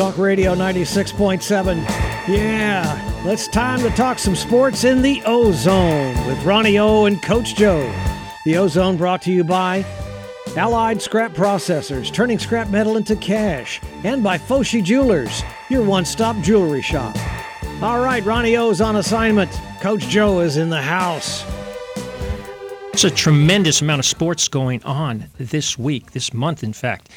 Talk Radio 96.7. Yeah, it's time to talk some sports in the Ozone with Ronnie O and Coach Joe. The Ozone brought to you by Allied Scrap Processors, turning scrap metal into cash, and by Foshi Jewelers, your one stop jewelry shop. All right, Ronnie O's on assignment. Coach Joe is in the house. It's a tremendous amount of sports going on this week, this month, in fact.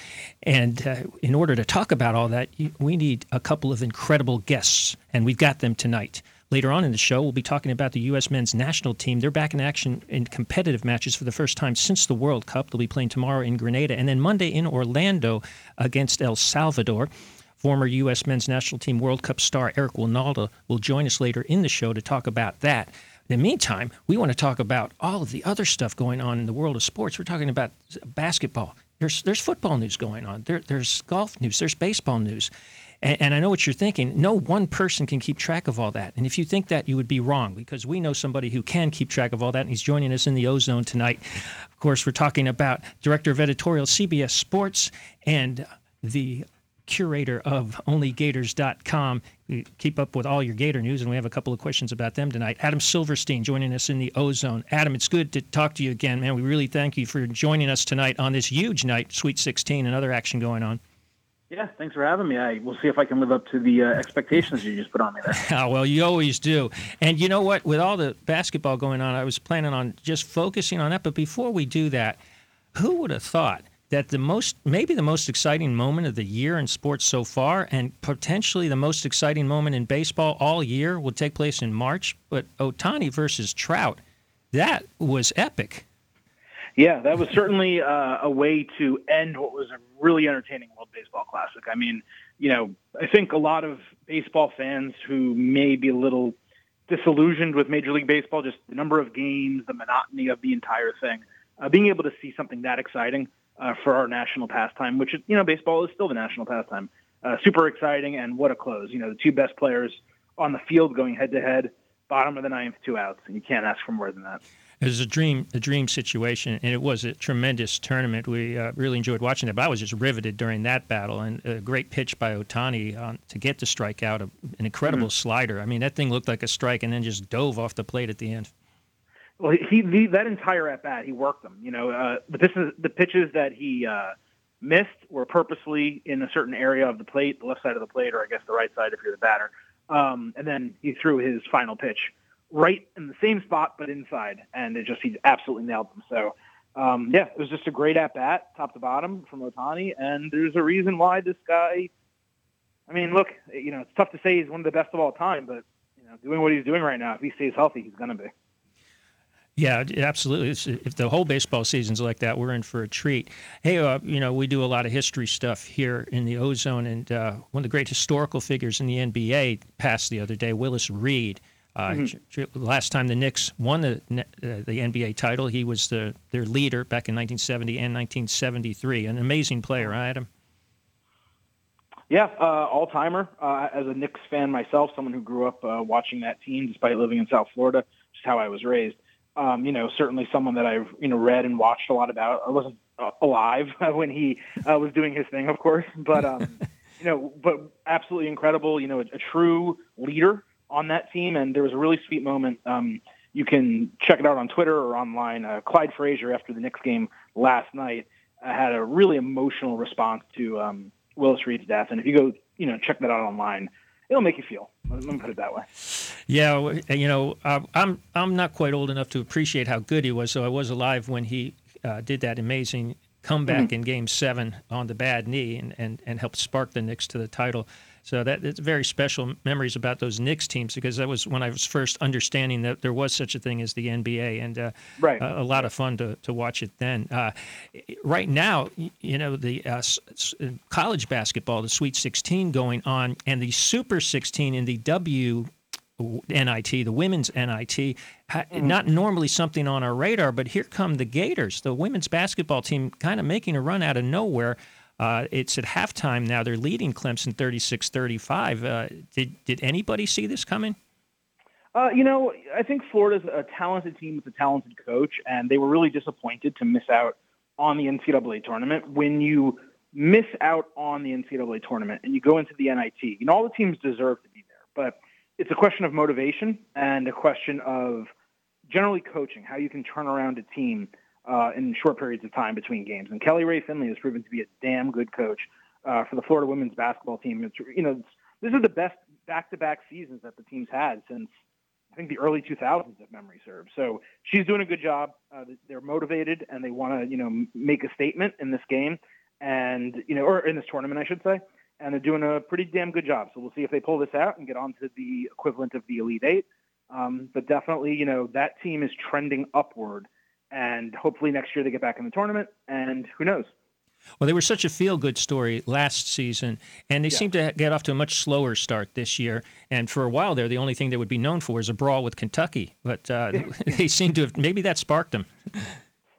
And uh, in order to talk about all that, we need a couple of incredible guests, and we've got them tonight. Later on in the show, we'll be talking about the U.S. men's national team. They're back in action in competitive matches for the first time since the World Cup. They'll be playing tomorrow in Grenada and then Monday in Orlando against El Salvador. Former U.S. men's national team World Cup star Eric Wynalda will join us later in the show to talk about that. In the meantime, we want to talk about all of the other stuff going on in the world of sports. We're talking about basketball. There's there's football news going on. There, there's golf news. There's baseball news. And, and I know what you're thinking. No one person can keep track of all that. And if you think that, you would be wrong because we know somebody who can keep track of all that. And he's joining us in the Ozone tonight. Of course, we're talking about Director of Editorial CBS Sports and the curator of onlygators.com. keep up with all your Gator news, and we have a couple of questions about them tonight. Adam Silverstein joining us in the Ozone. Adam, it's good to talk to you again, man. We really thank you for joining us tonight on this huge night, Sweet 16, and other action going on. Yeah, thanks for having me. I we'll see if I can live up to the uh, expectations you just put on me there. oh, well, you always do. And you know what? With all the basketball going on, I was planning on just focusing on that. But before we do that, who would have thought that the most, maybe the most exciting moment of the year in sports so far, and potentially the most exciting moment in baseball all year, will take place in March? But Ohtani versus Trout, that was epic. Yeah, that was certainly uh, a way to end what was a really entertaining World Baseball Classic. I mean, you know, I think a lot of baseball fans who may be a little disillusioned with Major League Baseball, just the number of games, the monotony of the entire thing, uh, being able to see something that exciting uh, for our national pastime, which is, you know, baseball is still the national pastime. Uh, super exciting, and what a close. You know, the two best players on the field going head to head, bottom of the ninth, two outs, and you can't ask for more than that. It was a dream, a dream situation, and it was a tremendous tournament. We uh, really enjoyed watching it. But I was just riveted during that battle, and a great pitch by Ohtani uh, to get the strikeout, an incredible mm-hmm. slider. I mean, that thing looked like a strike, and then just dove off the plate at the end. Well, he the, that entire at bat, he worked them. You know, uh, but this is the pitches that he uh, missed were purposely in a certain area of the plate, the left side of the plate, or I guess the right side if you're the batter. Um, and then he threw his final pitch right in the same spot but inside, and it just he absolutely nailed them. So um, yeah, it was just a great at bat, top to bottom from Ohtani, and there's a reason why this guy. I mean, look, you know, it's tough to say he's one of the best of all time, but you know, doing what he's doing right now, if he stays healthy, he's going to be. Yeah, absolutely. if the whole baseball season's like that, we're in for a treat. Hey, uh, you know, we do a lot of history stuff here in the Ozone, and uh, one of the great historical figures in the NBA passed the other day, Willis Reed. Uh, mm-hmm. Last time the Knicks won the uh, the NBA title, he was the their leader back in 1970 and 1973. An amazing player, right, Adam? Yeah, uh, all timer. Uh, as a Knicks fan myself, someone who grew up uh, watching that team despite living in South Florida, just how I was raised. Um, you know, certainly someone that I've you know read and watched a lot about. I wasn't alive when he was doing his thing, of course, but um, you know, but absolutely incredible. You know, a, a true leader on that team, and there was a really sweet moment. Um, you can check it out on Twitter or online. Uh, Clyde Frazier, after the Knicks game last night, uh, had a really emotional response to um, Willis Reed's death. And if you go, you know, check that out online, it'll make you feel. Let me put it that way. Yeah, you know, uh, I'm I'm not quite old enough to appreciate how good he was. So I was alive when he uh, did that amazing comeback mm-hmm. in Game Seven on the bad knee and, and and helped spark the Knicks to the title. So that it's very special memories about those Knicks teams because that was when I was first understanding that there was such a thing as the NBA, and uh, right. a, a, lot of fun to, to watch it then. Uh, right now, you know the uh, college basketball, the Sweet 16 going on, and the Super 16 in the W. NIT, the women's NIT, mm-hmm. not normally something on our radar, but here come the Gators, the women's basketball team, kind of making a run out of nowhere. Uh, it's at halftime now. They're leading Clemson 36 35. Uh, did, did anybody see this coming? Uh, you know, I think Florida's a talented team with a talented coach, and they were really disappointed to miss out on the NCAA tournament. When you miss out on the NCAA tournament and you go into the NIT, you know, all the teams deserve to be there, but it's a question of motivation and a question of generally coaching, how you can turn around a team uh, in short periods of time between games. And Kelly Rae Finley has proven to be a damn good coach uh, for the Florida women's basketball team. It's, you know, this is the best back-to-back seasons that the team's had since I think the early 2000s, if memory serves. So she's doing a good job. Uh, they're motivated and they want to, you know, make a statement in this game and, you know, or in this tournament, I should say. And they're doing a pretty damn good job. So we'll see if they pull this out and get on to the equivalent of the Elite Eight. Um, but definitely, you know, that team is trending upward. And hopefully next year they get back in the tournament. And who knows? Well, they were such a feel good story last season, and they yeah. seem to get off to a much slower start this year. And for a while there, the only thing they would be known for is a brawl with Kentucky. But uh, they seem to have, maybe that sparked them.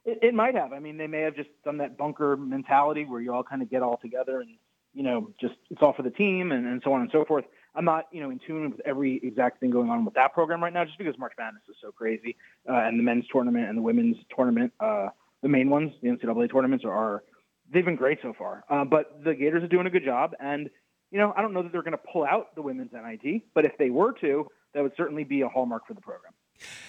It, it, might have. I mean, they may have just done that bunker mentality where you all kind of get all together and, you know, just it's all for the team and, and so on and so forth. I'm not, you know, in tune with every exact thing going on with that program right now, just because March Madness is so crazy, uh, and the men's tournament and the women's tournament, uh, the main ones, the NCAA tournaments are, are they've been great so far. Uh, but the Gators are doing a good job, and you know I don't know that they're going to pull out the women's NIT, but if they were to, that would certainly be a hallmark for the program.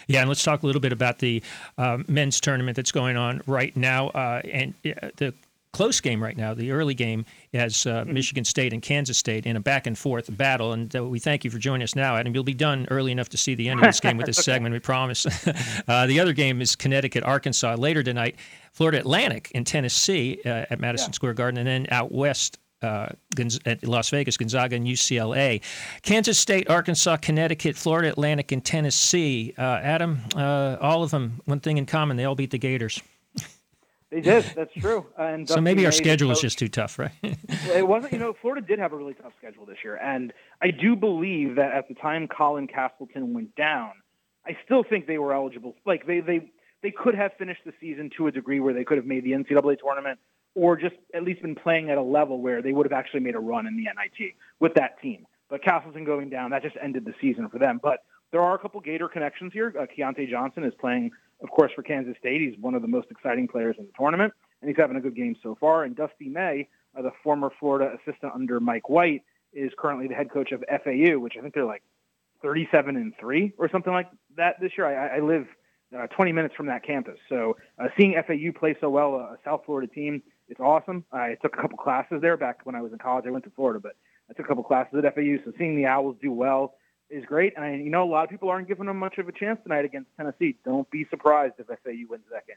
Yeah, and let's talk a little bit about the uh, men's tournament that's going on right now, uh, and uh, the close game right now. The early game has uh, mm-hmm. Michigan State and Kansas State in a back and forth battle. And uh, we thank you for joining us now, Adam. You'll be done early enough to see the end of this game with this okay. segment, we promise. uh, the other game is Connecticut Arkansas later tonight. Florida Atlantic in Tennessee uh, at Madison yeah. Square Garden, and then out west. Uh, at Las Vegas, Gonzaga, and UCLA. Kansas State, Arkansas, Connecticut, Florida Atlantic, and Tennessee. Uh, Adam, all of them, one thing in common, they all beat the Gators. They did. That's true. And so maybe our schedule is just too tough, right? it wasn't. You know, Florida did have a really tough schedule this year, and I do believe that at the time Colin Castleton went down, I still think they were eligible. Like they they they could have finished the season to a degree where they could have made the NCAA tournament, or just at least been playing at a level where they would have actually made a run in the NIT with that team. But Castleton going down, that just ended the season for them. But there are a couple Gator connections here. Uh, Keyontae Johnson is playing of course, for Kansas State, he's one of the most exciting players in the tournament, and he's having a good game so far. And Dusty May, uh, the former Florida assistant under Mike White, is currently the head coach of FAU, which I think they're like 37 and three or something like that this year. I, I live uh, 20 minutes from that campus, so uh, seeing FAU play so well, a South Florida team, it's awesome. I took a couple classes there back when I was in college. I went to Florida, but I took a couple classes at FAU, so seeing the Owls do well is great. And I, you know, a lot of people aren't giving them much of a chance tonight against Tennessee. Don't be surprised if FAU wins that game.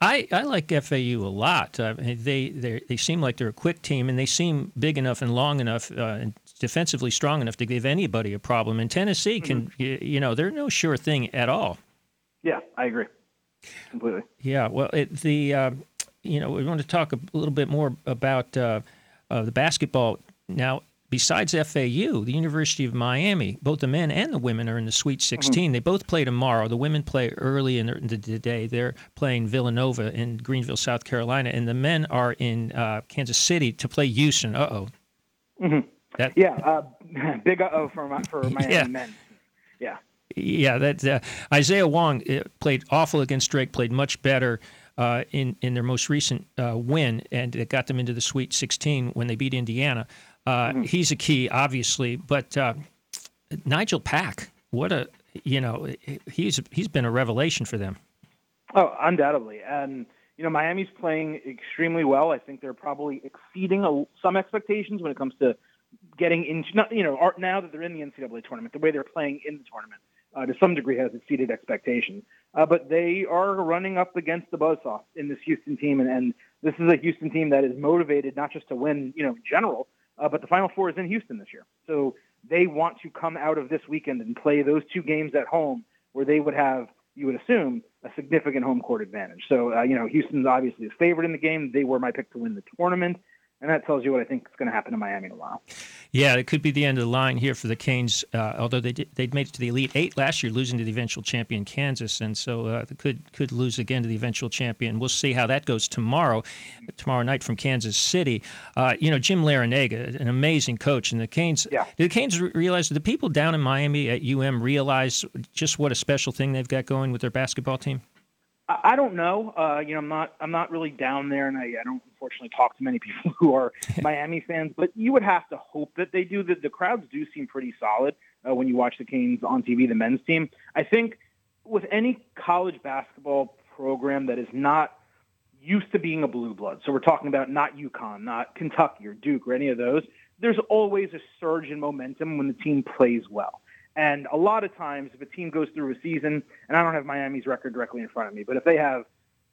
I, I like FAU a lot. Uh, they they seem like they're a quick team, and they seem big enough and long enough uh, and defensively strong enough to give anybody a problem. And Tennessee can, mm-hmm. you, you know, they're no sure thing at all. Yeah, I agree completely. Yeah, well, it, the uh, you know we want to talk a little bit more about uh, uh, the basketball now besides FAU, the University of Miami, both the men and the women are in the Sweet 16. Mm-hmm. They both play tomorrow. The women play early in the, day. They're playing Villanova in Greenville, South Carolina, and the men are in uh, Kansas City to play Houston. Uh oh. Mm-hmm. That, yeah, uh, big uh oh for, for Miami yeah. men. Yeah. Yeah, that uh, Isaiah Wong uh, played awful against Drake. Played much better. Uh, in in their most recent uh, win, and it got them into the Sweet 16 when they beat Indiana. Uh, mm-hmm. He's a key, obviously, but uh, Nigel Pack, what a you know, he's he's been a revelation for them. Oh, undoubtedly, and you know, Miami's playing extremely well. I think they're probably exceeding a, some expectations when it comes to getting into, not, you know, now that they're in the NCAA tournament, the way they're playing in the tournament uh, to some degree has exceeded expectations. Uh, but they are running up against the buzzsaw in this Houston team, and, and this is a Houston team that is motivated not just to win, you know, in general, uh, but the Final Four is in Houston this year. So they want to come out of this weekend and play those two games at home where they would have, you would assume, a significant home court advantage. So, uh, you know, Houston's obviously a favorite in the game. They were my pick to win the tournament and that tells you what I think is going to happen to Miami in a while. Yeah, it could be the end of the line here for the Canes. Uh, although they did, they'd made it to the Elite Eight last year, losing to the eventual champion Kansas, and so uh, they could could lose again to the eventual champion. We'll see how that goes tomorrow, tomorrow night from Kansas City. Uh, you know, Jim Larrañaga, an amazing coach, and the Canes. Yeah. The Canes realize? the people down in Miami at UM realize just what a special thing they've got going with their basketball team? I don't know. Uh, you know, I'm not. I'm not really down there, and I, I don't unfortunately talk to many people who are Miami fans. But you would have to hope that they do. That the crowds do seem pretty solid uh, when you watch the Canes on TV, the men's team. I think with any college basketball program that is not used to being a blue blood, so we're talking about not UConn, not Kentucky or Duke or any of those. There's always a surge in momentum when the team plays well. And a lot of times, if a team goes through a season, and I don't have Miami's record directly in front of me, but if they have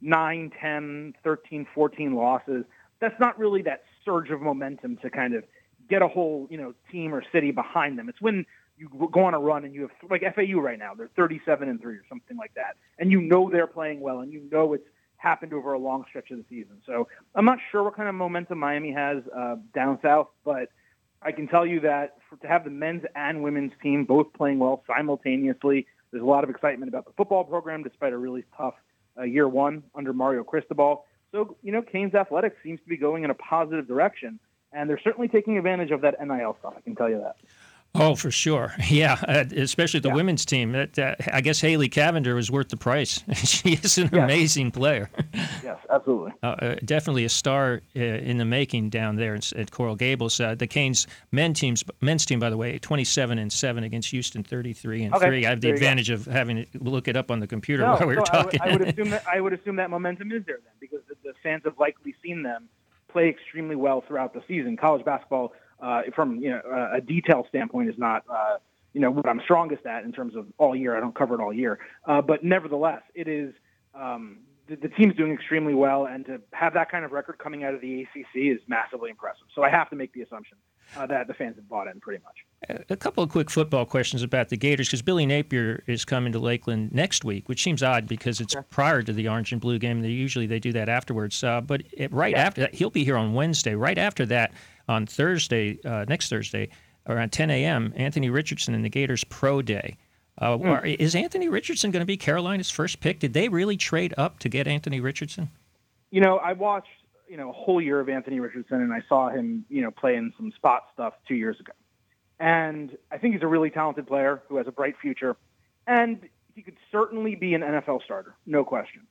9, 10, 13, 14 losses, that's not really that surge of momentum to kind of get a whole, you know, team or city behind them. It's when you go on a run and you have like FAU right now, they're 37 and 3 or something like that. And you know they're playing well and you know it's happened over a long stretch of the season. So I'm not sure what kind of momentum Miami has uh, down south, but – I can tell you that for, to have the men's and women's team both playing well simultaneously, there's a lot of excitement about the football program despite a really tough uh, year one under Mario Cristobal. So, you know, Canes athletics seems to be going in a positive direction, and they're certainly taking advantage of that NIL stuff. I can tell you that. Oh, for sure. Yeah, uh, especially the yeah. women's team. That, uh, I guess Haley Cavinder was worth the price. she is an yes. amazing player. yes, absolutely. Uh, uh definitely a star uh, in the making down there at Coral Gables. Uh, the Canes men teams, men's team, by the way, 27 and seven against Houston, 33 and okay. three. I have the there advantage of having to look it up on the computer no, while we were talking. I would, I would, assume that I would assume that momentum is there then, because the, the fans have likely seen them play extremely well throughout the season. College basketball uh, from you know a detail standpoint is not uh, you know what I'm strongest at in terms of all year. I don't cover it all year, uh, but nevertheless, it is um, the, the, team's doing extremely well, and to have that kind of record coming out of the ACC is massively impressive. So I have to make the assumption uh, that the fans have bought in pretty much. A couple of quick football questions about the Gators because Billy Napier is coming to Lakeland next week, which seems odd because it's sure. prior to the Orange and Blue game. They usually they do that afterwards, uh, but it, right yeah. after that, he'll be here on Wednesday. Right after that, on Thursday, uh, next Thursday, around 10 a.m., Anthony Richardson and the Gators Pro Day. Uh, mm. are, is Anthony Richardson going to be Carolina's first pick? Did they really trade up to get Anthony Richardson? You know, I watched you know a whole year of Anthony Richardson, and I saw him you know play in some spot stuff two years ago, and I think he's a really talented player who has a bright future, and he could certainly be an NFL starter, no question.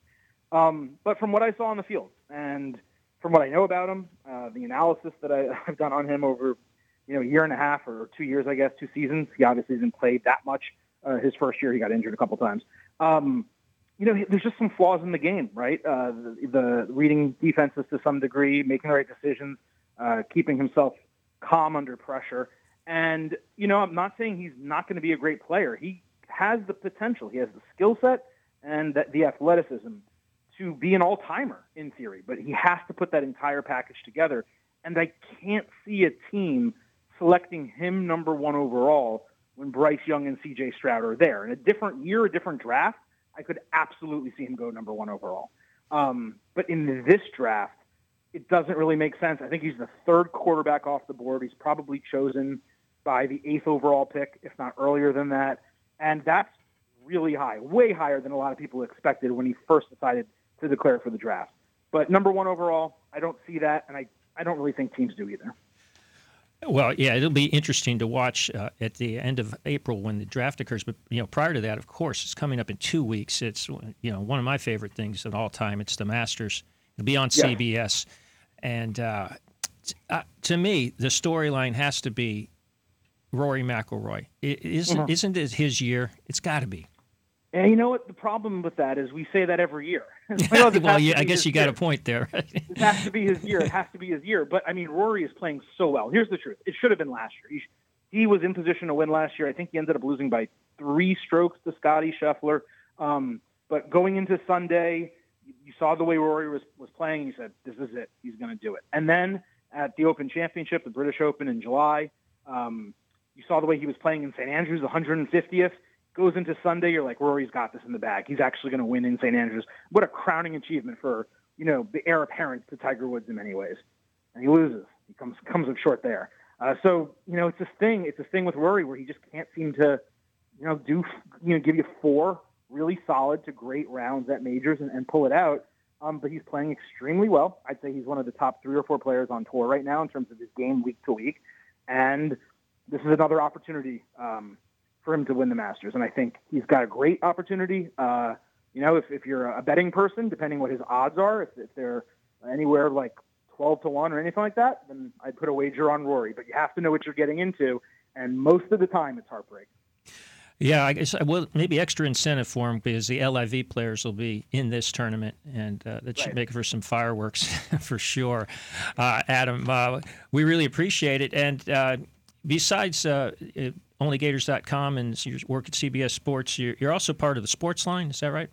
Um, but from what I saw on the field and from what I know about him, uh, the analysis that I, have done on him over, you know, a year and a half or two years, I guess, two seasons. He obviously hasn't played that much. Uh, his first year, he got injured a couple times. Um, you know, there's just some flaws in the game, right? Uh, the, the reading defenses to some degree, making the right decisions, uh, keeping himself calm under pressure. And, you know, I'm not saying he's not going to be a great player. He has the potential. He has the skill set and the, the athleticism to be an all timer in theory, but he has to put that entire package together. And I can't see a team selecting him number one overall when Bryce Young and CJ Stroud are there. In a different year, a different draft, I could absolutely see him go number one overall. Um, but in this draft, it doesn't really make sense. I think he's the third quarterback off the board. He's probably chosen by the eighth overall pick, if not earlier than that. And that's really high, way higher than a lot of people expected when he first decided to declare for the draft. But number one overall, I don't see that, and I, I don't really think teams do either. Well, yeah, it'll be interesting to watch uh, at the end of April when the draft occurs. But you know, prior to that, of course, it's coming up in two weeks. It's you know one of my favorite things of all time. It's the Masters. It'll be on yeah. CBS, and uh, uh, to me, the storyline has to be Rory McIlroy. It, isn't mm-hmm. isn't it his year? It's got to be. And you know what? The problem with that is we say that every year. well, yeah, I guess you got year. a point there. it has to be his year. It has to be his year. But I mean, Rory is playing so well. Here's the truth: it should have been last year. He, he was in position to win last year. I think he ended up losing by three strokes to Scotty Scheffler. Um, but going into Sunday, you saw the way Rory was was playing. You said, "This is it. He's going to do it." And then at the Open Championship, the British Open in July, um, you saw the way he was playing in St Andrews, 150th goes into Sunday, you're like, Rory's got this in the bag. He's actually going to win in St. Andrews. What a crowning achievement for, you know, the heir apparent to Tiger Woods in many ways. And he loses. He comes comes up short there. Uh, so, you know, it's this thing. It's this thing with Rory where he just can't seem to, you know, do, you know, give you four really solid to great rounds at majors and, and pull it out. Um, but he's playing extremely well. I'd say he's one of the top three or four players on tour right now in terms of his game week to week. And this is another opportunity um, for him to win the Masters. And I think he's got a great opportunity. Uh, you know, if, if you're a betting person, depending what his odds are, if, if they're anywhere like 12 to 1 or anything like that, then I'd put a wager on Rory. But you have to know what you're getting into. And most of the time, it's heartbreak. Yeah, I guess well maybe extra incentive for him because the LIV players will be in this tournament, and uh, that should right. make for some fireworks for sure. Uh, Adam, uh, we really appreciate it. And uh, besides uh, OnlyGators.com and your work at CBS Sports, you're, you're, also part of the Sports Line. Is that right?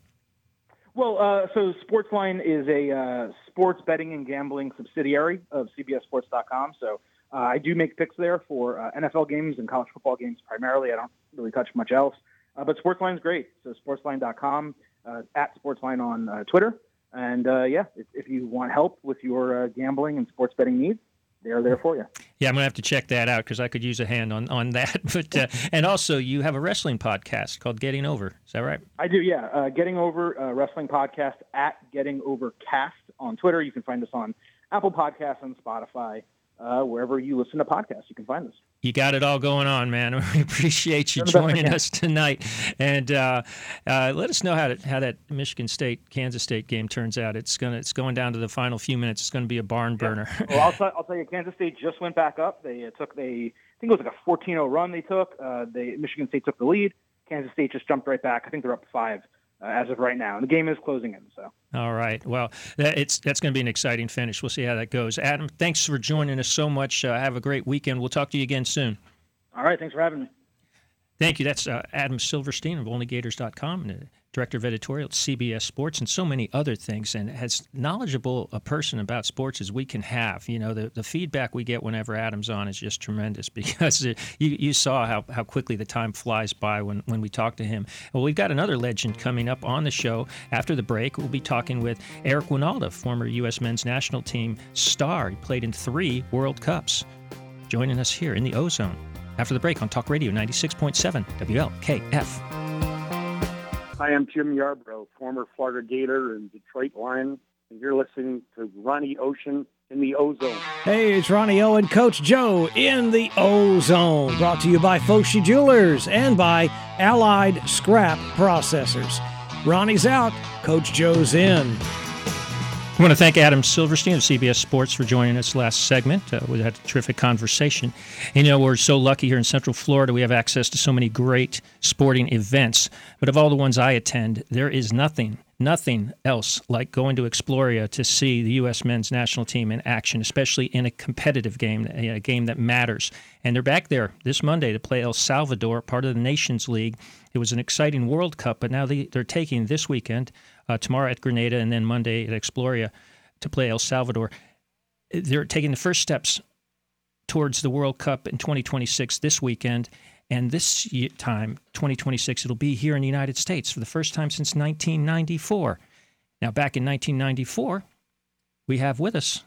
Well, uh, so Sportsline is a sports betting and gambling subsidiary of CBSSports.com. So uh, I do make picks there for uh, NFL games and college football games primarily. I don't really touch much else. Uh, but is great. So sportsline.com, uh, at Sportsline on uh, Twitter. And uh, yeah, if, if, you want help with your gambling and sports betting needs, they're there for you. Yeah, I'm gonna have to check that out because I could use a hand on on that. But uh, and also, you have a wrestling podcast called Getting Over. Is that right? I do. Yeah, uh, Getting Over uh, wrestling podcast at Getting Over Cast on Twitter. You can find us on Apple Podcasts and Spotify uh, wherever you listen to podcasts. You can find us. You got it all going on, man. We appreciate you joining us tonight, and uh, uh, let us know how, to, how that Michigan State Kansas State game turns out. It's gonna it's going down to the final few minutes. It's going to be a barn burner. Yeah. Well, I'll, t- I'll tell you, Kansas State just went back up. They uh, took they I think it was like a 14-0 run they took. Uh, they Michigan State took the lead. Kansas State just jumped right back. I think they're up five uh, as of right now. And the game is closing in. So. All right. Well, it's that's going to be an exciting finish. We'll see how that goes. Adam, thanks for joining us so much. Uh, have a great weekend. We'll talk to you again soon. All right. Thanks for having me. Thank you. That's uh, Adam Silverstein of OnlyGators.com. Director of editorial at CBS Sports, and so many other things, and as knowledgeable a person about sports as we can have. You know, the, the feedback we get whenever Adam's on is just tremendous because it, you, you saw how, how quickly the time flies by when, when we talk to him. Well, we've got another legend coming up on the show after the break. We'll be talking with Eric Wynalda, former U.S. men's national team star. He played in three World Cups. Joining us here in the Ozone after the break on Talk Radio 96.7 WLKF. Hi, I'm Jim Yarbrough, former Florida Gator and Detroit Lion, and you're listening to Ronnie Ocean in the Ozone. Hey, it's Ronnie O and Coach Joe in the Ozone, brought to you by Foshi Jewelers and by Allied Scrap Processors. Ronnie's out, Coach Joe's in. I want to thank Adam Silverstein of CBS Sports for joining us last segment. Uh, we had a terrific conversation. You know, we're so lucky here in Central Florida. We have access to so many great sporting events. But of all the ones I attend, there is nothing, nothing else like going to Exploria to see the U.S. men's national team in action, especially in a competitive game, a game that matters. And they're back there this Monday to play El Salvador, part of the Nations League. It was an exciting World Cup, but now they, they're taking this weekend uh, tomorrow at Grenada, and then Monday at Exploria to play El Salvador. They're taking the first steps towards the World Cup in 2026 this weekend. And this time, 2026, it'll be here in the United States for the first time since 1994. Now, back in 1994, we have with us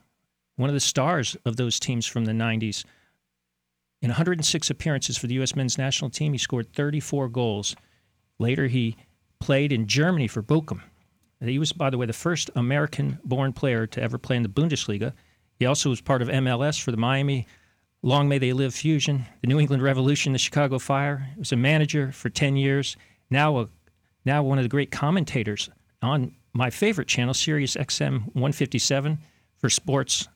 one of the stars of those teams from the 90s. In 106 appearances for the U.S. men's national team, he scored 34 goals. Later, he played in Germany for Bochum. He was, by the way, the first American born player to ever play in the Bundesliga. He also was part of MLS for the Miami Long May They Live Fusion, the New England Revolution, the Chicago Fire. He was a manager for 10 years. Now, a, now one of the great commentators on my favorite channel, Sirius XM 157 for sports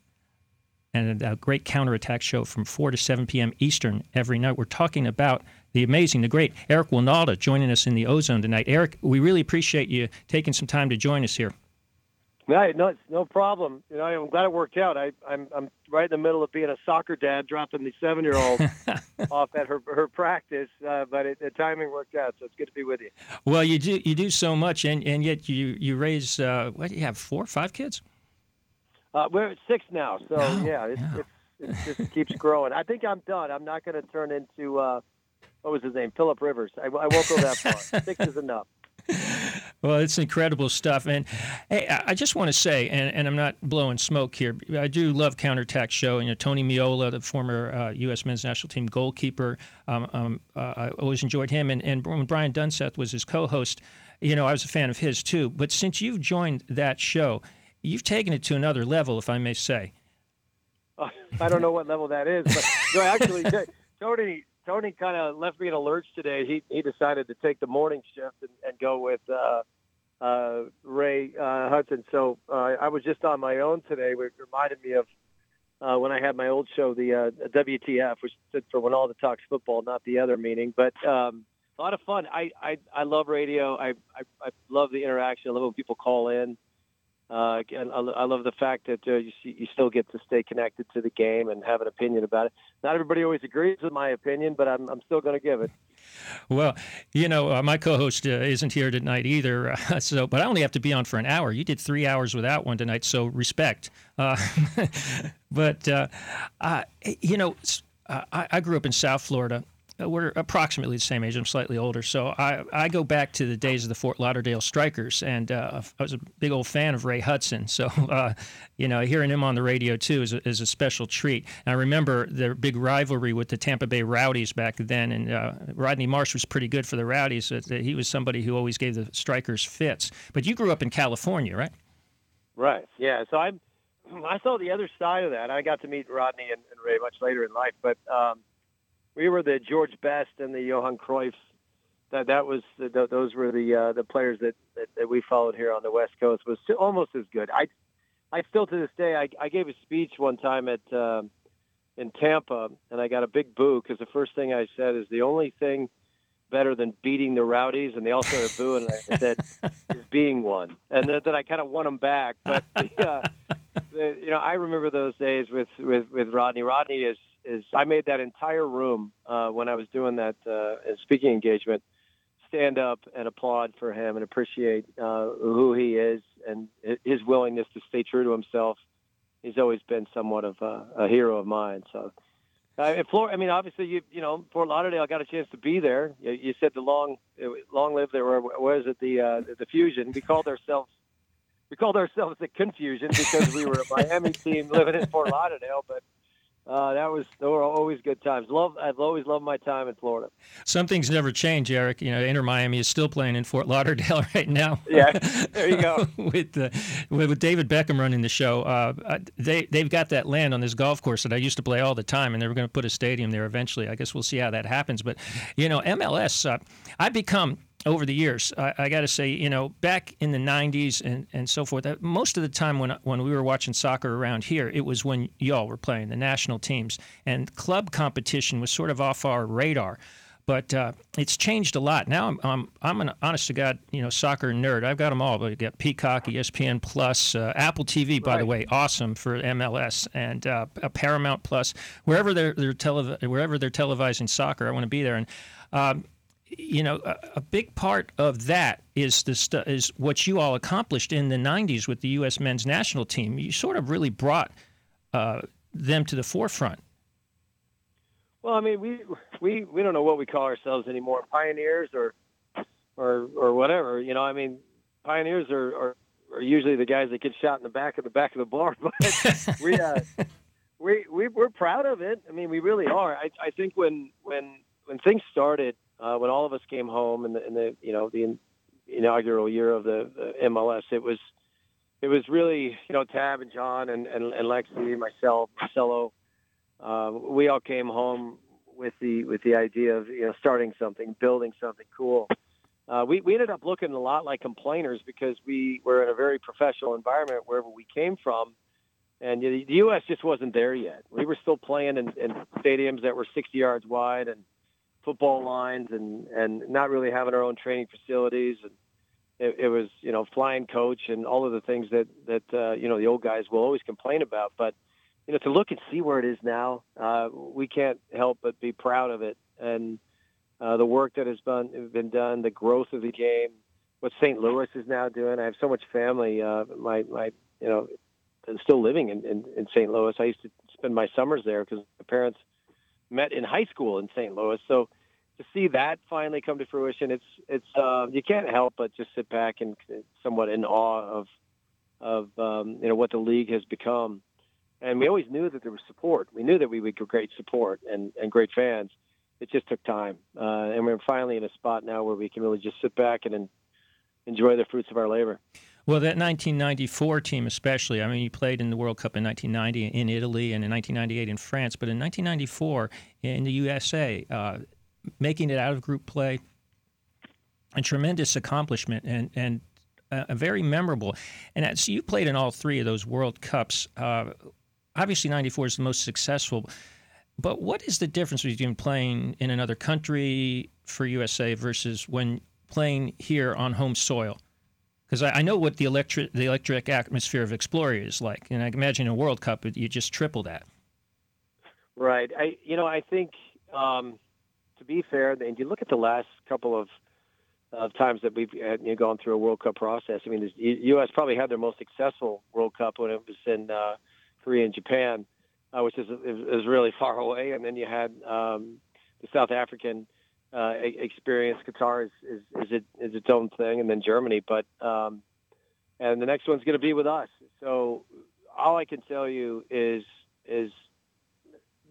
and a great counterattack show from 4 to 7 p.m. Eastern every night. We're talking about the amazing, the great Eric Wynalda joining us in the Ozone tonight. Eric, we really appreciate you taking some time to join us here. No, no, no problem. You know, I'm glad it worked out. I, I'm, I'm right in the middle of being a soccer dad, dropping the seven-year-old off at her her practice, uh, but it, the timing worked out, so it's good to be with you. Well, you do you do so much, and, and yet you you raise uh, what do you have four, five kids? Uh, we're at six now, so oh, yeah, it's, yeah. It's, it just keeps growing. I think I'm done. I'm not going to turn into uh, what was his name, Philip Rivers. I, I won't go that far. six is enough. Well, it's incredible stuff. And hey, I just want to say, and, and, I'm not blowing smoke here, I do love Counterattack Show. You know, Tony Meola, the former uh, U.S. men's national team goalkeeper, um, um, uh, I always enjoyed him. And, and when Brian Dunseth was his co host, you know, I was a fan of his too. But since you've joined that show, you've taken it to another level, if I may say. Uh, I don't know what level that is, but no, actually, Tony Tony kind of left me in a lurch today. He he decided to take the morning shift and, and go with uh, uh, Ray uh, Hudson. So uh, I was just on my own today, which reminded me of uh, when I had my old show, the uh, WTF, which stood for When All the Talks Football, not the other meaning. But um, a lot of fun. I, I, I love radio. I, I, I love the interaction. I love when people call in. Uh, and I, I love the fact that uh, you, you still get to stay connected to the game and have an opinion about it. Not everybody always agrees with my opinion, but I'm, I'm still going to give it. Well, you know, uh, my co-host uh, isn't here tonight either, uh, so but I only have to be on for an hour. You did three hours without one tonight, so respect. Uh, but uh, you know, I, I, grew up in South Florida, uh, we're approximately the same age. I'm slightly older, so I, I go back to the days of the Fort Lauderdale Strikers, and uh, I was a big old fan of Ray Hudson. So, uh, you know, hearing him on the radio too is a, is a special treat. And I remember their big rivalry with the Tampa Bay Rowdies back then, and uh, Rodney Marsh was pretty good for the Rowdies. he was somebody who always gave the Strikers fits. But you grew up in California, right? Right. Yeah. So I I saw the other side of that. I got to meet Rodney and, and Ray much later in life, but. Um, we were the George Best and the Johan Cruyff. That that was the, those were the uh, the players that, that, that we followed here on the West Coast was still almost as good. I I still to this day I, I gave a speech one time at uh, in Tampa and I got a big boo because the first thing I said is the only thing better than beating the Rowdies and they all started booing and I said is being one and then, then I kind of won them back. But the, uh, the, you know I remember those days with with with Rodney. Rodney is is I made that entire room uh, when I was doing that uh, speaking engagement stand up and applaud for him and appreciate uh, who he is and his willingness to stay true to himself. He's always been somewhat of a, a hero of mine. So, uh, in Florida, I mean, obviously, you you know, Fort Lauderdale, I got a chance to be there. You, you said the long, long live there. Where was it? The uh, the Fusion. We called ourselves we called ourselves the Confusion because we were a Miami team living in Fort Lauderdale, but uh, that was those were always good times. Love I've always loved my time in Florida. Some things never change, Eric. You know, Inter Miami is still playing in Fort Lauderdale right now. Yeah, there you go. with, uh, with David Beckham running the show, uh, they they've got that land on this golf course that I used to play all the time, and they were going to put a stadium there eventually. I guess we'll see how that happens. But you know, MLS, uh, I've become over the years. I, I got to say, you know, back in the 90s and, and so forth, most of the time when, when we were watching soccer around here, it was when y'all were playing, the national teams. And club competition was sort of off our radar. But uh, it's changed a lot. Now I'm, I'm, I'm an honest to God, you know, soccer nerd. I've got them all. But got Peacock, ESPN Plus, uh, Apple TV, by right. the way, awesome for MLS, and uh, Paramount Plus. Wherever they're, they're telev- wherever they're televising soccer, I want to be there. And um, you know, a, a, big part of that is the stu- is what you all accomplished in the '90s with the U.S. men's national team. You sort of really brought uh, them to the forefront. Well, I mean, we we we don't know what we call ourselves anymore, pioneers or or or whatever. You know, I mean, pioneers are, are, are usually the guys that get shot in the back of the back of the bar, but we uh, we we we're proud of it. I mean, we really are. I I think when when when things started uh, when all of us came home in the, in the you know the inaugural year of the, the MLS, it was it was really you know Tab and John and and, and Lexi, myself, Marcelo, uh, we all came home with the with the idea of you know starting something, building something cool. Uh, we we ended up looking a lot like complainers because we were in a very professional environment wherever we came from, and the, U.S. just wasn't there yet. We were still playing in, in stadiums that were 60 yards wide and football lines and and not really having our own training facilities and it, it was you know flying coach and all of the things that that uh, you know the old guys will always complain about but you know to look and see where it is now uh, we can't help but be proud of it and uh, the work that has been been done the growth of the game what St. Louis is now doing I have so much family uh, my my you know still living in, in, in St. Louis I used to spend my summers there because my parents met in high school in St. Louis so to see that finally come to fruition, it's it's uh, you can't help but just sit back and somewhat in awe of of um, you know what the league has become. And we always knew that there was support. We knew that we would get great support and, and great fans. It just took time, uh, and we're finally in a spot now where we can really just sit back and, and enjoy the fruits of our labor. Well, that 1994 team, especially. I mean, you played in the World Cup in 1990 in Italy and in 1998 in France, but in 1994 in the USA, uh, making it out of group play, a tremendous accomplishment. And and uh, very memorable. And so you played in all three of those World Cups. Uh, obviously, '94 is the most successful. But what is the difference between playing in another country for USA versus when playing here on home soil? Because I, I, know what the electric the electric atmosphere of Exploria is like, and I imagine in a World Cup you just triple that. Right. I you know I think um, be fair, and you look at the last couple of of times that we've had, you know, gone through a World Cup process. I mean, the U.S. probably had their most successful World Cup when it was in uh, Korea and Japan, uh, which is is really far away, and then you had um, the South African uh, experience. Qatar is is is, it, is its own thing, and then Germany. But um, and the next one's going to be with us. So all I can tell you is is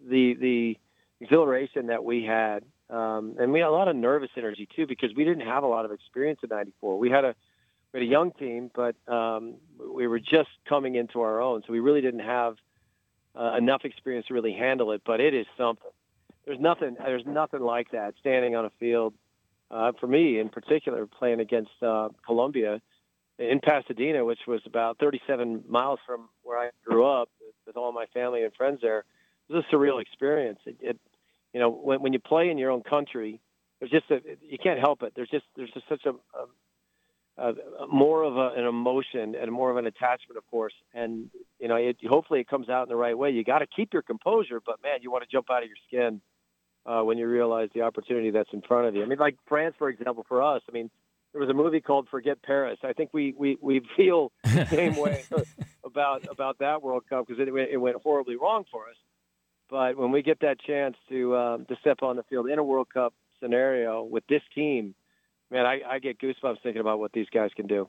the the exhilaration that we had, um, and we had a lot of nervous energy too because we didn't have a lot of experience in '94. We had a we had a young team, but um, we were just coming into our own, so we really didn't have uh, enough experience to really handle it. But it is something. There's nothing. There's nothing like that. Standing on a field, uh, for me in particular, playing against uh, Colombia in Pasadena, which was about 37 miles from where I grew up, with all my family and friends there it was a surreal experience. It, it you know, when when you play in your own country, there's just a, you can't help it. There's just there's just such a, a, a more of a, an emotion and more of an attachment, of course. And you know, it, hopefully it comes out in the right way. You got to keep your composure, but man, you want to jump out of your skin uh, when you realize the opportunity that's in front of you. I mean, like France, for example, for us. I mean, there was a movie called Forget Paris. I think we we, we feel the same way about about that World Cup because it, it went horribly wrong for us. But when we get that chance to um, to step on the field in a World Cup scenario with this team, man, I, I get goosebumps thinking about what these guys can do.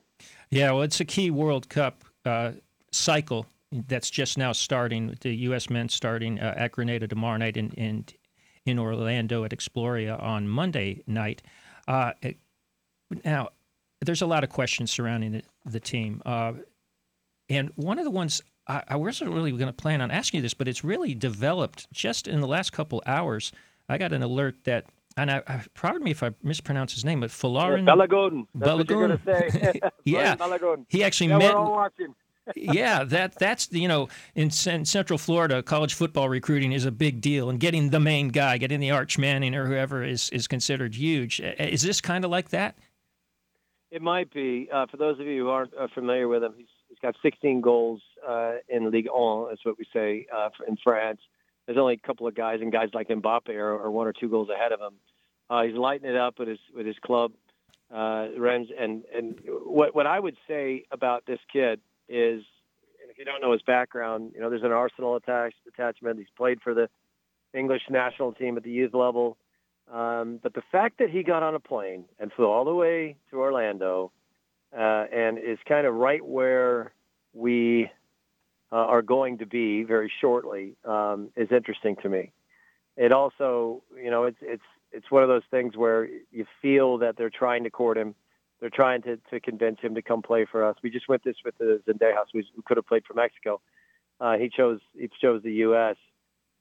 Yeah, well, it's a key World Cup uh, cycle that's just now starting. The U.S. men starting uh, at Grenada tomorrow night and in, in, in Orlando at Exploria on Monday night. Uh, now, there's a lot of questions surrounding the, the team. Uh, and one of the ones I, I wasn't really going to plan on asking you this, but it's really developed just in the last couple hours. I got an alert that, and I, I pardon me if I mispronounce his name, but Folarin yeah, Balogun. That's what you're going to say. yeah, Balogun. he actually yeah, met. We're all watching. yeah, that that's you know in, in, Central Florida, college football recruiting is a big deal, and getting the main guy, getting the Arch Manning or whoever is is considered huge. Is this kind of like that? It might be. Uh, for those of you who aren't uh, familiar with him, he's He's got 16 goals uh, in Ligue 1, that's what we say uh, in France. There's only a couple of guys, and guys like Mbappe are, are one or two goals ahead of him. Uh, he's lighting it up with his with his club, uh, Rennes. And and what what I would say about this kid is, and if you don't know his background, you know there's an Arsenal attached attachment. He's played for the English national team at the youth level. Um, but the fact that he got on a plane and flew all the way to Orlando uh, and is kind of right where we uh, are going to be very shortly um, is interesting to me. It also, you know, it's it's it's one of those things where you feel that they're trying to court him. They're trying to, to convince him to come play for us. We just went this with the Zendejas. We could have played for Mexico. Uh, he chose he chose the U.S.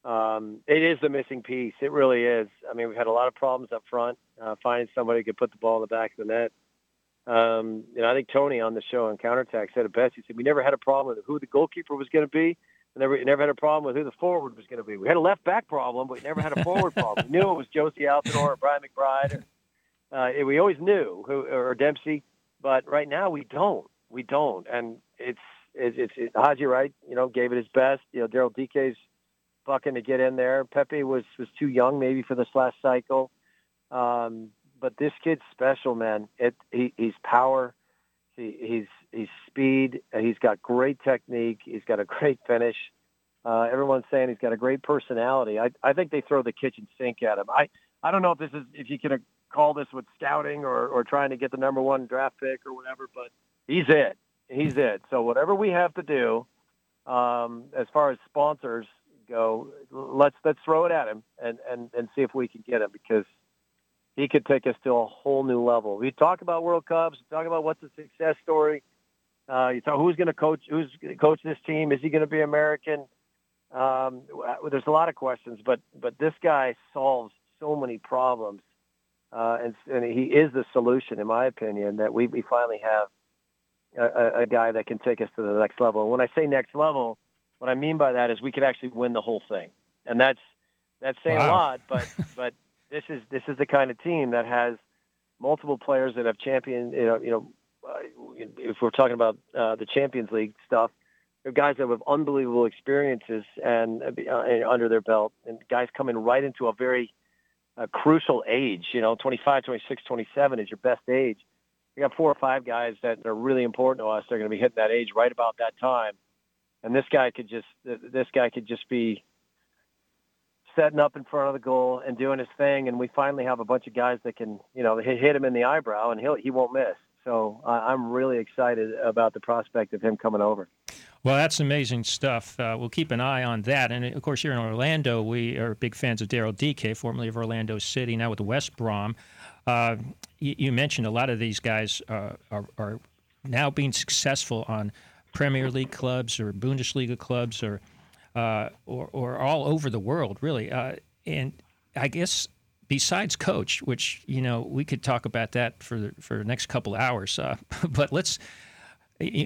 Um, it is the missing piece. It really is. I mean, we've had a lot of problems up front uh, finding somebody who could put the ball in the back of the net. Um, you know, I think Tony on the show on Counterattack said it best. He said we never had a problem with who the goalkeeper was going to be, and never never had a problem with who the forward was going to be. We had a left back problem, but we never had a forward problem. We knew it was Jozy Altidore or Brian McBride. Or, uh, we always knew who or Dempsey, but right now we don't. We don't, and it's it's, it's, it's Haji Wright. You know, gave it his best. You know, Daryl Dike's bucking to get in there. Pepi was was too young maybe for this last cycle. Um, but this kid's special, man. It he, he's power, he, he's he's speed. He's got great technique. He's got a great finish. Uh, everyone's saying he's got a great personality. I I think they throw the kitchen sink at him. I I don't know if this is if you can call this with scouting or or trying to get the number one draft pick or whatever, but he's it. He's it. So whatever we have to do, um, as far as sponsors go, let's let's throw it at him and and and see if we can get him because he could take us to a whole new level. We talk about World Cups, we talk about what's a success story. Uh, you talk who's going to coach, who's going to coach this team? Is he going to be American? Um, there's a lot of questions, but but this guy solves so many problems, uh, and, and he is the solution, in my opinion, that we, we finally have a, a guy that can take us to the next level. And when I say next level, what I mean by that is we could actually win the whole thing, and that's that's saying wow. a lot. But but this is this is the kind of team that has multiple players that have champion. You know, you know, uh, if we're talking about uh, the Champions League stuff, they're guys that have unbelievable experiences and uh, under their belt, and guys coming right into a very uh, crucial age. You know, 25, 26, 27 is your best age. We got four or five guys that are really important to us. They're going to be hitting that age right about that time, and this guy could just this guy could just be setting up in front of the goal and doing his thing. And we finally have a bunch of guys that can, you know, hit, him in the eyebrow and he'll he won't miss. So I'm really excited about the prospect of him coming over. Well, that's amazing stuff. Uh, we'll keep an eye on that. And of course, here in Orlando, we are big fans of Daryl Dike, formerly of Orlando City, now with West Brom. Uh, you, you, mentioned a lot of these guys uh, are, are, now being successful on Premier League clubs or Bundesliga clubs or uh, or, or all over the world, really. Uh, and I guess besides coach, which you know we could talk about that for the, for the next couple hours, uh, but let's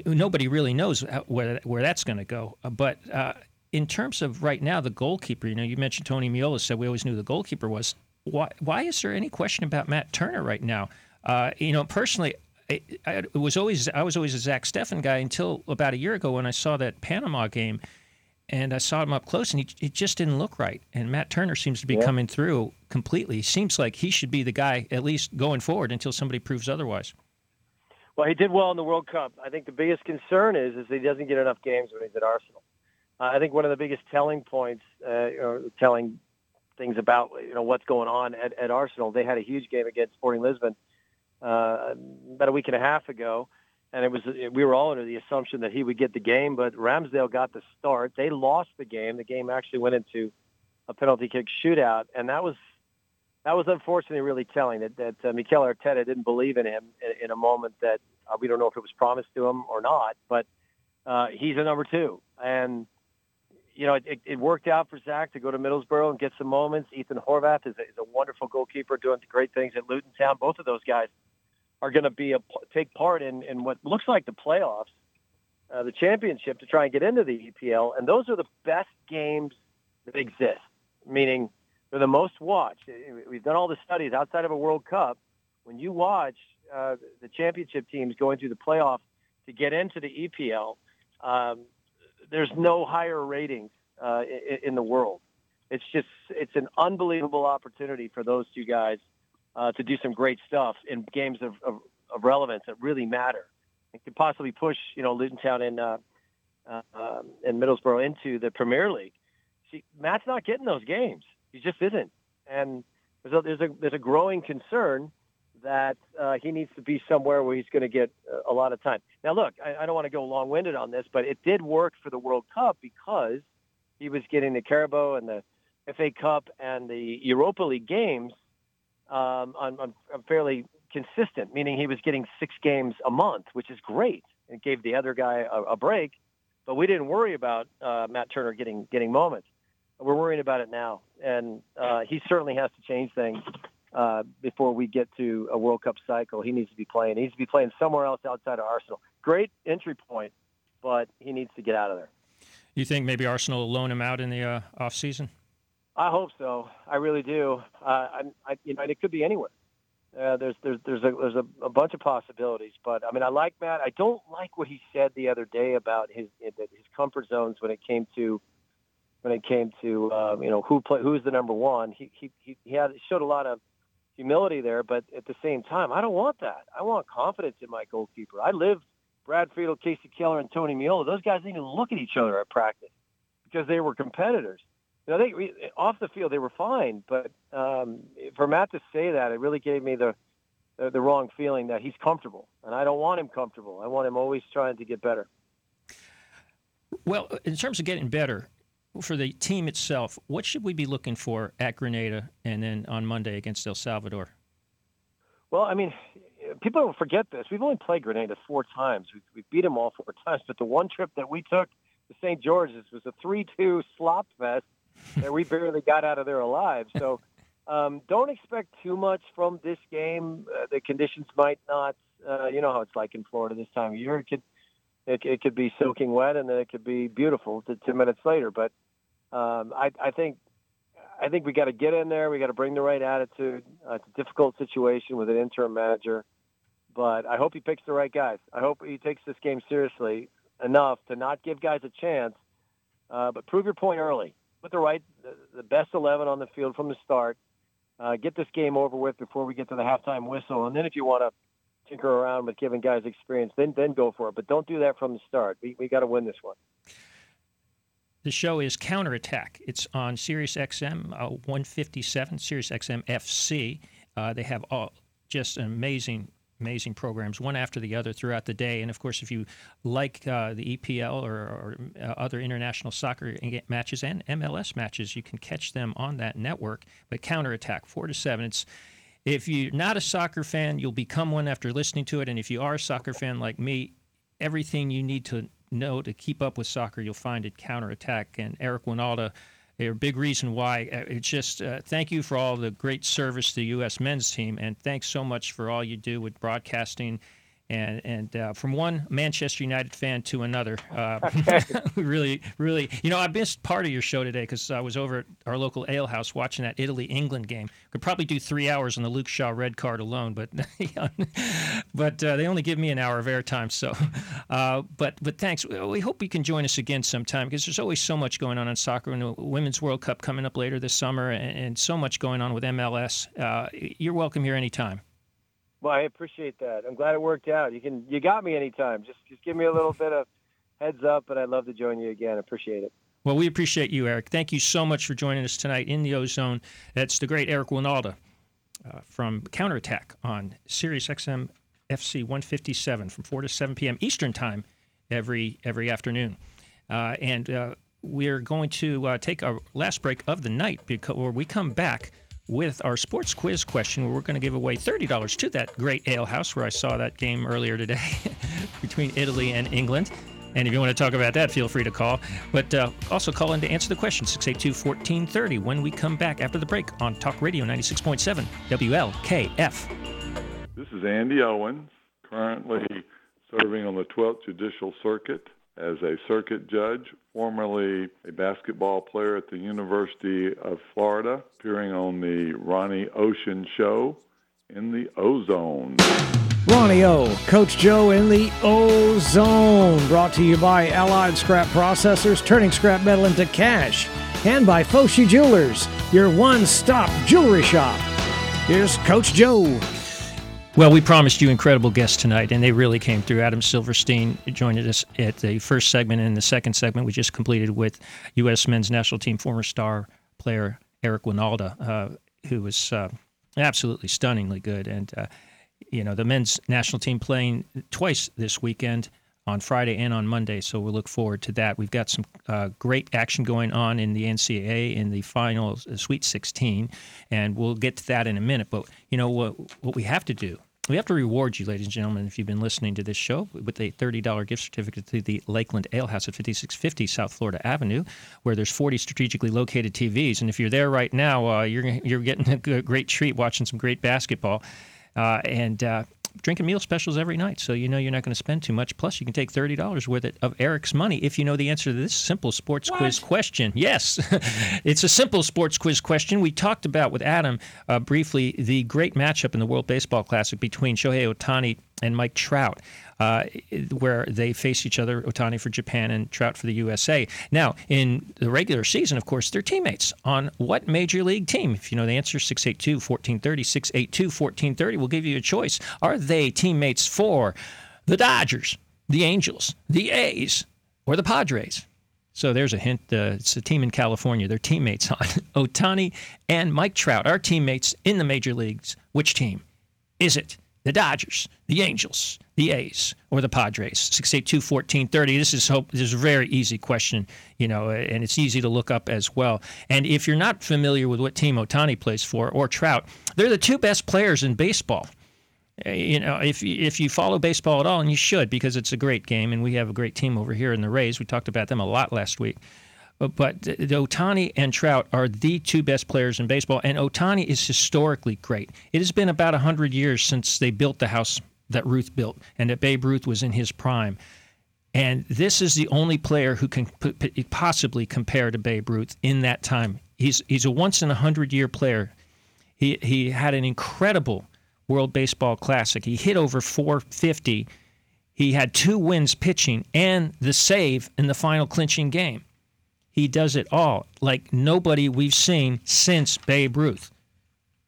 nobody really knows where where that's going to go. Uh, but uh, in terms of right now, the goalkeeper, you know, you mentioned Tony Meola said we always knew the goalkeeper was. Why why is there any question about Matt Turner right now? You know, personally. It, it was always I was always a Zach Steffen guy until about a year ago when I saw that Panama game, and I saw him up close, and he, it just didn't look right. And Matt Turner seems to be yeah. coming through completely. Seems like he should be the guy at least going forward until somebody proves otherwise. Well, he did well in the World Cup. I think the biggest concern is is he doesn't get enough games when he's at Arsenal. Uh, I think one of the biggest telling points, uh, or telling things about you know what's going on at, at Arsenal. They had a huge game against Sporting Lisbon uh, about a week and a half ago, and it was we were all under the assumption that he would get the game, but Ramsdale got the start. They lost the game. The game actually went into a penalty kick shootout, and that was that was unfortunately really telling that, that uh, Mikel Arteta didn't believe in him in, in a moment that uh, we don't know if it was promised to him or not, but uh, he's a number two. And, you know, it, it worked out for Zach to go to Middlesbrough and get some moments. Ethan Horvath is a, is a wonderful goalkeeper doing great things at Luton Town. Both of those guys are going to be a, take part in, in what looks like the playoffs, uh, the championship to try and get into the EPL. And those are the best games that exist, meaning – they're the most watched. We've done all the studies outside of a World Cup. When you watch uh, the championship teams going through the playoff to get into the EPL, um, there's no higher ratings uh, in, in, the world. It's just it's an unbelievable opportunity for those two guys uh, to do some great stuff in games of, of, of, relevance that really matter. It could possibly push you know Luton Town and uh, uh, um, and Middlesbrough into the Premier League. See, Matt's not getting those games. He just isn't. And there's a, there's a, there's a growing concern that uh, he needs to be somewhere where he's going to get a, lot of time. Now, look, I, I don't want to go long-winded on this, but it did work for the World Cup because he was getting the Carabao and the FA Cup and the Europa League games um, on, on, fairly consistent, meaning he was getting six games a month, which is great. It gave the other guy a, a break, but we didn't worry about uh, Matt Turner getting getting moments we're worrying about it now, and uh, he certainly has to change things uh, before we get to a World Cup cycle. He needs to be playing. He needs to be playing somewhere else outside of Arsenal. Great entry point, but he needs to get out of there. You think maybe Arsenal will loan him out in the uh, off season? I hope so. I really do. Uh, I, I, you know, it could be anywhere. Uh, there's there's there's a there's a, a bunch of possibilities, but I mean, I like Matt. I don't like what he said the other day about his his comfort zones when it came to when it came to uh, you know who play, who's the number one. He he he had showed a lot of humility there, but at the same time, I don't want that. I want confidence in my goalkeeper. I live Brad Friedel, Kasey Keller, and Tony Meola. Those guys didn't even look at each other at practice because they were competitors. You know, they off the field they were fine, but um, for Matt to say that, it really gave me the, the the wrong feeling that he's comfortable, and I don't want him comfortable. I want him always trying to get better. Well, in terms of getting better, for the team itself, what should we be looking for at Grenada and then on Monday against El Salvador? Well, I mean, people don't forget this. We've only played Grenada four times. We've, we've beat them all four times. But the one trip that we took to St. George's was a 3-2 slop fest that we barely got out of there alive. So um, don't expect too much from this game. Uh, the conditions might not Uh, you know how it's like in Florida this time of year. It could it, it could be soaking wet, and then it could be beautiful to two minutes later. But um, I, I think I think we got to get in there. We got to bring the right attitude. Uh, it's a difficult situation with an interim manager, but I hope he picks the right guys. I hope he takes this game seriously enough to not give guys a chance, uh, but prove your point early. Put the right, the, best eleven on the field from the start. Uh, get this game over with before we get to the halftime whistle, and then if you want to tinker around with giving guys experience, then then go for it. But don't do that from the start. We we got to win this one. The show is Counterattack. It's on Sirius XM uh, 157, Sirius XM FC. Uh, they have all just an amazing, amazing programs, one after the other throughout the day. And of course, if you like uh, the EPL or, or uh, other international soccer matches and MLS matches, you can catch them on that network. But Counterattack, 4 to 7. It's if you're not a soccer fan, you'll become one after listening to it. And if you are a soccer fan like me, everything you need to know to keep up with soccer, you'll find it counterattack. And Eric Wynalda, a big reason why. Uh, it's just uh, thank you for all the great service to the U.S. men's team, and thanks so much for all you do with broadcasting and and uh, from one Manchester United fan to another. Uh, really, really, you know, I missed part of your show today because I was over at our local ale house watching that Italy England game. Could probably do three hours on the Luke Shaw red card alone, but but uh, they only give me an hour of airtime. So, uh, but but thanks. We hope you can join us again sometime because there's always so much going on in soccer and the Women's World Cup coming up later this summer, and, and so much going on with MLS. Uh, you're welcome here anytime. Well, I appreciate that. I'm glad it worked out. You can you got me anytime. Just just give me a little bit of heads up, and I'd love to join you again. Appreciate it. Well, we appreciate you, Eric. Thank you so much for joining us tonight in the Ozone. That's the great Eric Wynalda uh, from Counterattack on Sirius XM FC 157 from 4 to 7 p.m. Eastern Time every every afternoon. Uh, and uh, we're going to uh, take our last break of the night because we come back with our sports quiz question where we're going to give away $30 to that great ale house where I saw that game earlier today between Italy and England. And if you want to talk about that, feel free to call. But uh, also call in to answer the question 682 1430 when we come back after the break on Talk Radio 96.7 WLKF. This is Andy Owens, currently serving on the 12th Judicial Circuit as a circuit judge, formerly a basketball player at the University of Florida, appearing on the Ronnie Ocean Show in the Ozone. Ronnie O, Coach Joe in the Ozone, brought to you by Allied Scrap Processors, turning scrap metal into cash, and by Foshi Jewelers, your one-stop jewelry shop. Here's Coach Joe. Well, we promised you incredible guests tonight, and they really came through. Adam Silverstein joined us at the first segment, and the second segment we just completed with U.S. men's national team former star player Eric Wynalda, uh, who was uh, absolutely stunningly good. And, uh, you know, the men's national team playing twice this weekend on Friday and on Monday, so we'll look forward to that. We've got some uh, great action going on in the NCAA in the final uh, Sweet 16, and we'll get to that in a minute. But you know what? What we have to do. We have to reward you, ladies and gentlemen, if you've been listening to this show, with a $30 gift certificate to the Lakeland Ale House at 5650 South Florida Avenue, where there's 40 strategically located TVs. And if you're there right now, uh, you're, you're getting a great treat watching some great basketball. Uh, and uh, drinking meal specials every night, so you know you're not going to spend too much. Plus, you can take thirty dollars worth of Eric's money if you know the answer to this simple sports what? quiz question. Yes, it's a simple sports quiz question. We talked about with Adam uh, briefly the great matchup in the World Baseball Classic between Shohei Ohtani and Mike Trout uh, where they face each other, Ohtani for Japan and Trout for the USA. Now, in the regular season, of course, they're teammates on what major league team? If you know the answer, 682 1430, 682 1430 will give you a choice. Are they teammates for the Dodgers, the Angels, the A's, or the Padres? So there's a hint. Uh, it's a team in California. They're teammates on Ohtani and Mike Trout are teammates in the major leagues. Which team is it? The Dodgers, the Angels, the A's, or the Padres? 682 1430. This is hope this is a very easy question, you know, and it's easy to look up as well. And if you're not familiar with what team Ohtani plays for or Trout, they're the two best players in baseball. Uh, you know, if if you follow baseball at all, and you should because it's a great game, and we have a great team over here in the Rays. We talked about them a lot last week. But the Ohtani and Trout are the two best players in baseball, and Ohtani is historically great. It has been about 100 years since they built the house that Ruth built and that Babe Ruth was in his prime. And this is the only player who can possibly compare to Babe Ruth in that time. He's he's a once in a hundred year player. He he had an incredible World Baseball Classic. He hit over 450. He had two wins pitching and the save in the final clinching game. He does it all like nobody we've seen since Babe Ruth.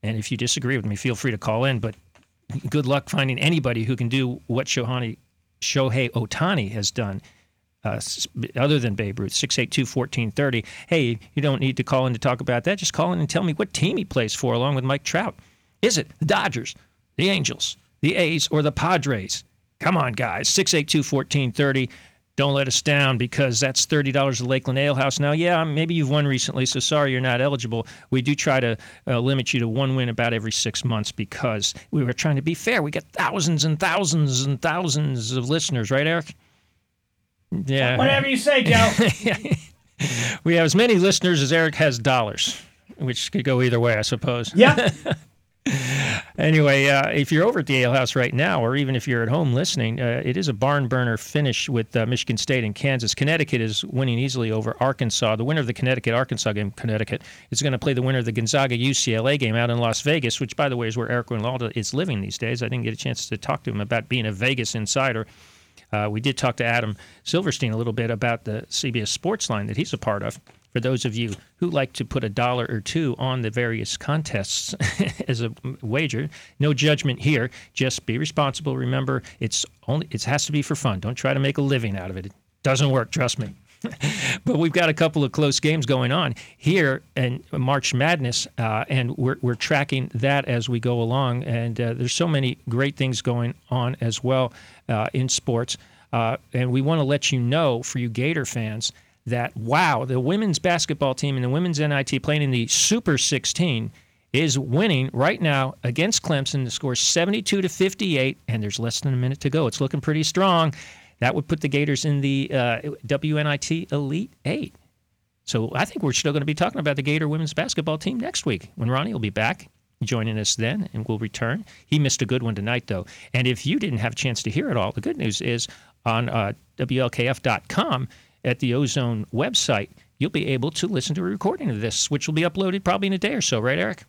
And if you disagree with me, feel free to call in. But good luck finding anybody who can do what Shohei, Shohei Ohtani has done. Uh, other than Babe Ruth, 682 1430. Hey, you don't need to call in to talk about that. Just call in and tell me what team he plays for along with Mike Trout. Is it the Dodgers, the Angels, the A's, or the Padres? Come on, guys. 682 1430 don't let us down because that's $30 at Lakeland Ale House. Now, yeah, maybe you've won recently, so sorry you're not eligible. We do try to uh, limit you to one win about every six months because we were trying to be fair. We got thousands and thousands and thousands of listeners, right, Eric? Yeah. Whatever you say, Joe. we have as many listeners as Eric has dollars, which could go either way, I suppose. Yeah. anyway, uh, if you're over at the Ale House right now, or even if you're at home listening, uh, it is a barn burner finish with uh, Michigan State and Kansas. Connecticut is winning easily over Arkansas. The winner of the Connecticut Arkansas game, Connecticut, is going to play the winner of the Gonzaga UCLA game out in Las Vegas, which, by the way, is where Eric Wynalda is living these days. I didn't get a chance to talk to him about being a Vegas insider. Uh, we did talk to Adam Silverstein a little bit about the CBS Sports line that he's a part of for those of you who like to put a dollar or two on the various contests as a wager. No judgment here. Just be responsible. Remember, it's only it has to be for fun. Don't try to make a living out of it. It doesn't work. Trust me. but we've got a couple of close games going on here in March Madness, uh, and we're, we're tracking that as we go along. And uh, there's so many great things going on as well uh, in sports. Uh, and we want to let you know, for you Gator fans, that wow, the women's basketball team and the women's NIT playing in the Super 16 is winning right now against Clemson. The score is 72 to 58, and there's less than a minute to go. It's looking pretty strong. That would put the Gators in the uh, WNIT Elite Eight. So I think we're still going to be talking about the Gator women's basketball team next week when Ronnie will be back joining us then and we'll return. He missed a good one tonight, though. And if you didn't have a chance to hear it all, the good news is on uh, WLKF.com, at the Ozone website, you'll be able to listen to a recording of this, which will be uploaded probably in a day or so, right, Eric?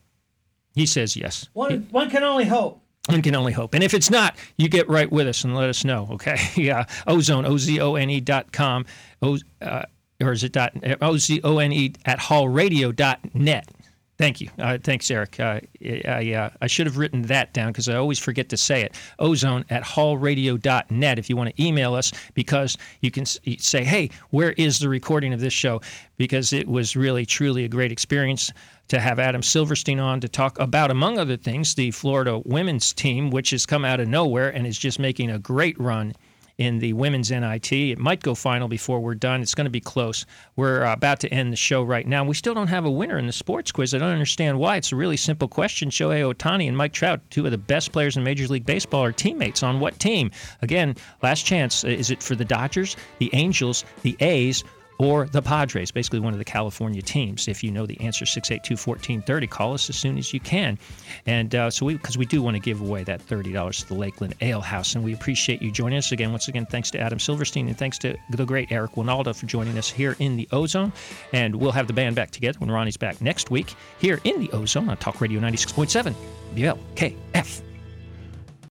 He says yes. One, he, one can only hope. One can only hope. And if it's not, you get right with us and let us know, okay? yeah, Ozone, O-Z-O-N-E dot com, o, uh, or is it dot, O-Z-O-N-E at hallradio.net. Thank you. Uh, thanks, Eric. Uh, I, uh, I should have written that down because I always forget to say it. Ozone at hallradio.net if you want to email us because you can say, hey, where is the recording of this show? Because it was really, truly a great experience to have Adam Silverstein on to talk about, among other things, the Florida women's team, which has come out of nowhere and is just making a great run in the women's NIT. It might go final before we're done. It's going to be close. We're uh, about to end the show right now. We still don't have a winner in the sports quiz. I don't understand why. It's a really simple question. Shohei Ohtani and Mike Trout, two of the best players in Major League Baseball, are teammates on what team? Again, last chance. Is it for the Dodgers, the Angels, the A's, or the Padres, basically one of the California teams. If you know the answer, 682 1430, call us as soon as you can. And uh, so we, because we do want to give away that $30 to the Lakeland Ale House. And we appreciate you joining us again. Once again, thanks to Adam Silverstein and thanks to the great Eric Wynalda for joining us here in the Ozone. And we'll have the band back together when Ronnie's back next week here in the Ozone on Talk Radio 96.7 WLKF.